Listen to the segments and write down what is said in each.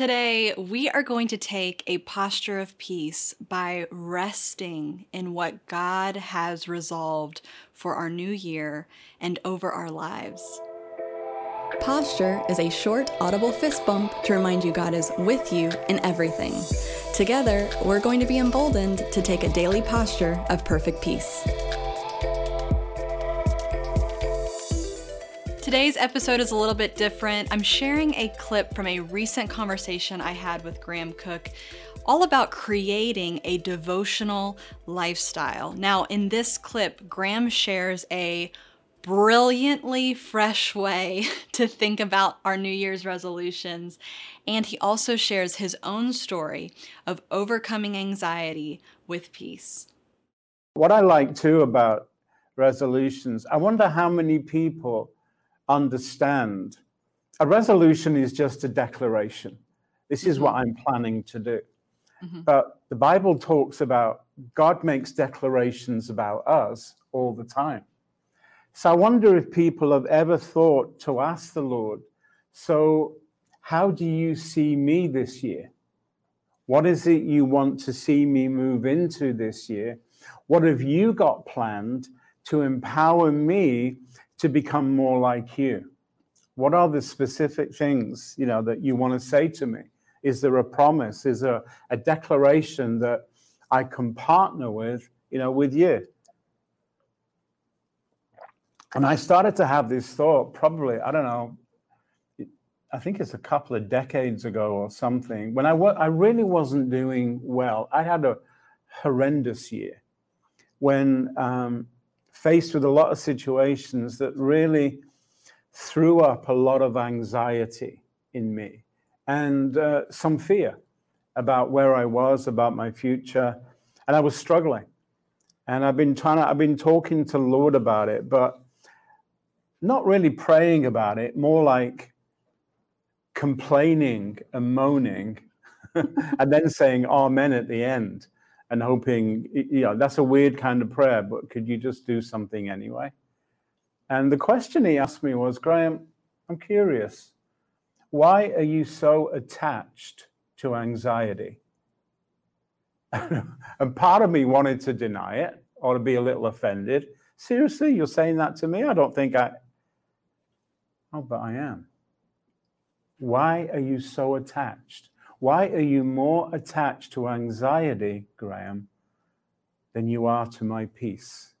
Today, we are going to take a posture of peace by resting in what God has resolved for our new year and over our lives. Posture is a short, audible fist bump to remind you God is with you in everything. Together, we're going to be emboldened to take a daily posture of perfect peace. Today's episode is a little bit different. I'm sharing a clip from a recent conversation I had with Graham Cooke all about creating a devotional lifestyle. Now, in this clip, Graham shares a brilliantly fresh way to think about our New Year's resolutions. And he also shares his own story of overcoming anxiety with peace. What I like too about resolutions, I wonder how many people understand a resolution is just a declaration. This is what mm-hmm. I'm planning to do. Mm-hmm. But the Bible talks about God makes declarations about us all the time. So I wonder if people have ever thought to ask the Lord, So, how do you see me this year? What is it you want to see me move into this year? What have you got planned to empower me to become more like you? What are the specific things, you know, that you want to say to me? Is there a promise? Is there a declaration that I can partner with, you know, with you? And I started to have this thought probably, I don't know, I think it's a couple of decades ago or something, when I, I really wasn't doing well. I had a horrendous year when um, faced with a lot of situations that really threw up a lot of anxiety in me and uh, some fear about where I was, about my future. And I was struggling. And I've been trying to, I've been talking to Lord about it, but not really praying about it, more like complaining and moaning and then saying amen at the end and hoping, you know, that's a weird kind of prayer, but could you just do something anyway? And the question he asked me was, Graham, I'm curious, why are you so attached to anxiety? and part of me wanted to deny it or to be a little offended. Seriously, you're saying that to me? I don't think I. Oh, but I am. Why are you so attached? Why are you more attached to anxiety, Graham, than you are to my peace?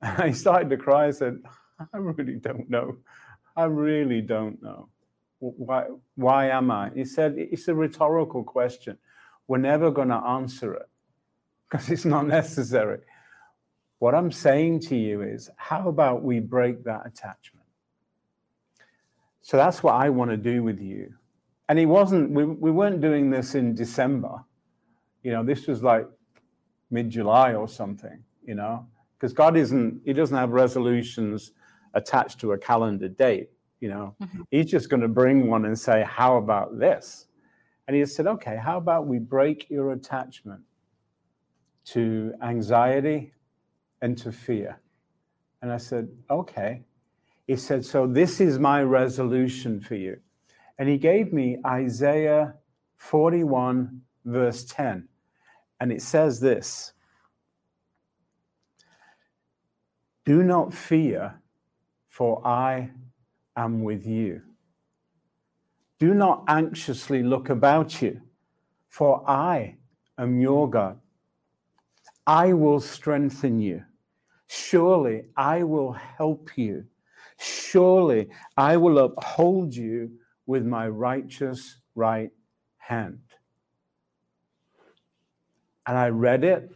And I started to cry. I said, I really don't know. I really don't know. Why, why am I? He said, It's a rhetorical question. We're never going to answer it because it's not necessary. What I'm saying to you is, how about we break that attachment? So that's what I want to do with you and he wasn't we, we weren't doing this in december. You know this was like mid-july or something you know because god isn't he doesn't have resolutions attached to a calendar date you know. Mm-hmm. he's just going to bring one and say how about this? And he said okay how about we break your attachment to anxiety and to fear? And i said okay. He said so this is my resolution for you and he gave me Isaiah 41, verse 10. And it says this Do not fear, for I am with you. Do not anxiously look about you, for I am your God. I will strengthen you. Surely I will help you. Surely I will uphold you with my righteous right hand. And I read it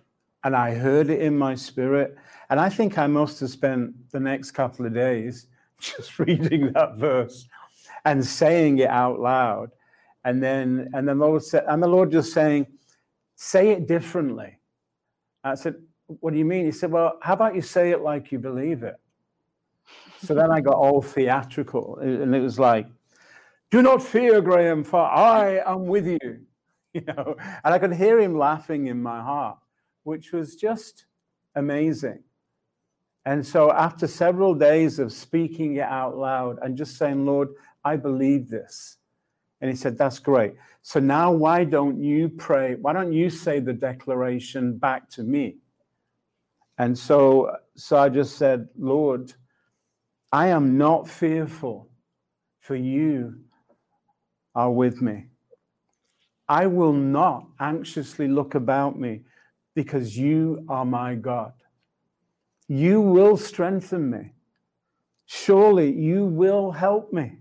and I heard it in my spirit. And I think I must have spent the next couple of days just reading that verse and saying it out loud. And then and the Lord said, and the Lord just saying, say it differently. I said, What do you mean? He said, Well, how about you say it like you believe it? So then I got all theatrical. And it was like, do not fear, Graham, for I am with you. You know, and I could hear him laughing in my heart, which was just amazing. And so, after several days of speaking it out loud and just saying, Lord, I believe this, And he said, That's great. So now why don't you pray? Why don't you say the declaration back to me? And so, so I just said, Lord, I am not fearful, for you are with me. I will not anxiously look about me because you are my God. You will strengthen me. Surely you will help me.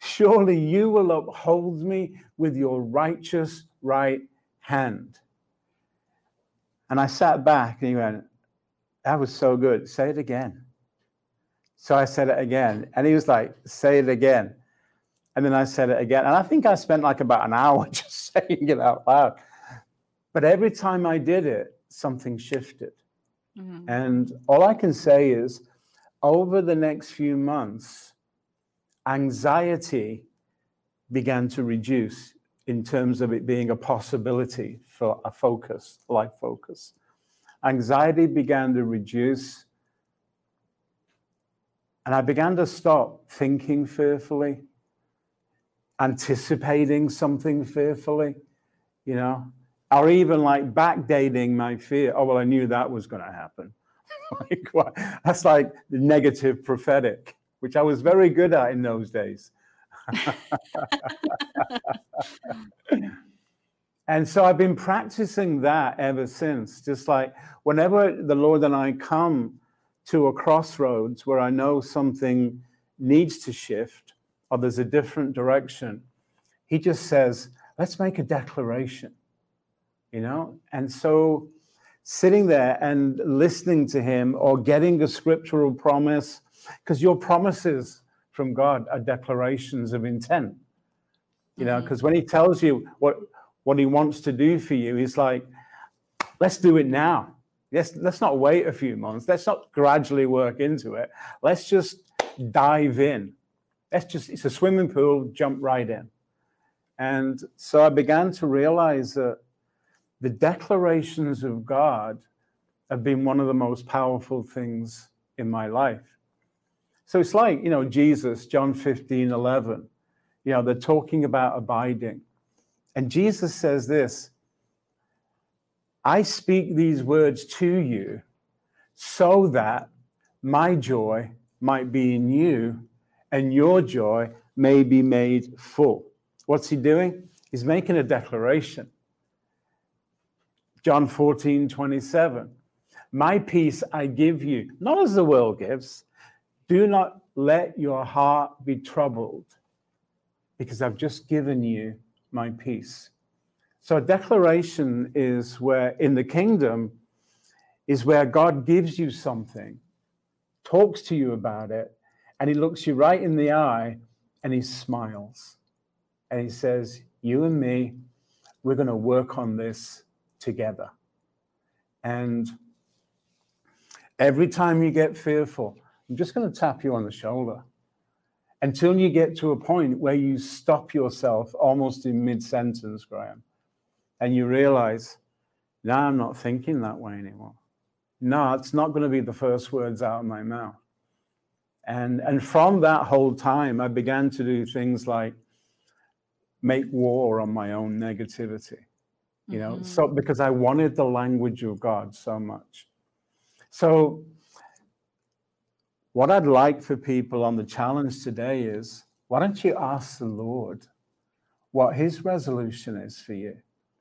Surely you will uphold me with your righteous right hand. And I sat back and he went, That was so good. Say it again. So I said it again. And he was like, Say it again. And then I said it again. And I think I spent like about an hour just saying it out loud. But every time I did it, something shifted. Mm-hmm. And all I can say is over the next few months, anxiety began to reduce in terms of it being a possibility for a focus, life focus. Anxiety began to reduce. And I began to stop thinking fearfully, anticipating something fearfully, you know, or even like backdating my fear. Oh, well, I knew that was going to happen. like, what? That's like the negative prophetic, which I was very good at in those days. and so I've been practicing that ever since. Just like whenever the Lord and I come to a crossroads where I know something needs to shift or there's a different direction, He just says, let's make a declaration, you know? And so sitting there and listening to him or getting a scriptural promise, because your promises from God are declarations of intent. You know, because mm-hmm. when he tells you what what he wants to do for you, he's like, let's do it now. Let's let's not wait a few months. Let's not gradually work into it. Let's just dive in. Let's just it's a swimming pool, jump right in. And so I began to realize that the declarations of God have been one of the most powerful things in my life. So it's like, you know, Jesus, John 15, 11, you know, they're talking about abiding. And Jesus says this I speak these words to you so that my joy might be in you and your joy may be made full. What's he doing? He's making a declaration. John 14, 27. My peace I give you, not as the world gives. Do not let your heart be troubled, because I've just given you my peace. So, a declaration is where in the kingdom is where God gives you something, talks to you about it, and he looks you right in the eye and he smiles. And he says, You and me, we're going to work on this together. And every time you get fearful, I'm just going to tap you on the shoulder until you get to a point where you stop yourself almost in mid sentence, Graham, and you realize, no, I'm not thinking that way anymore. No, it's not going to be the first words out of my mouth. And, and from that whole time, I began to do things like make war on my own negativity you know mm-hmm. so because i wanted the language of god so much so what i'd like for people on the challenge today is why don't you ask the lord what his resolution is for you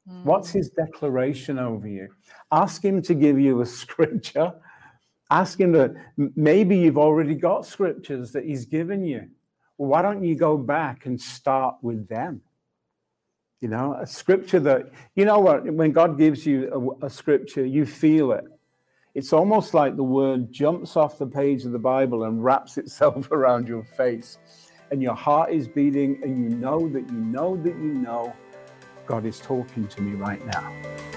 mm. what's his declaration over you ask him to give you a scripture ask him to maybe you've already got scriptures that he's given you why don't you go back and start with them you know, a scripture that, you know what, when God gives you a, a, scripture, you feel it. It's almost like the word jumps off the page of the Bible and wraps itself around your face. And your heart is beating, and you know that you know that you know God is talking to me right now.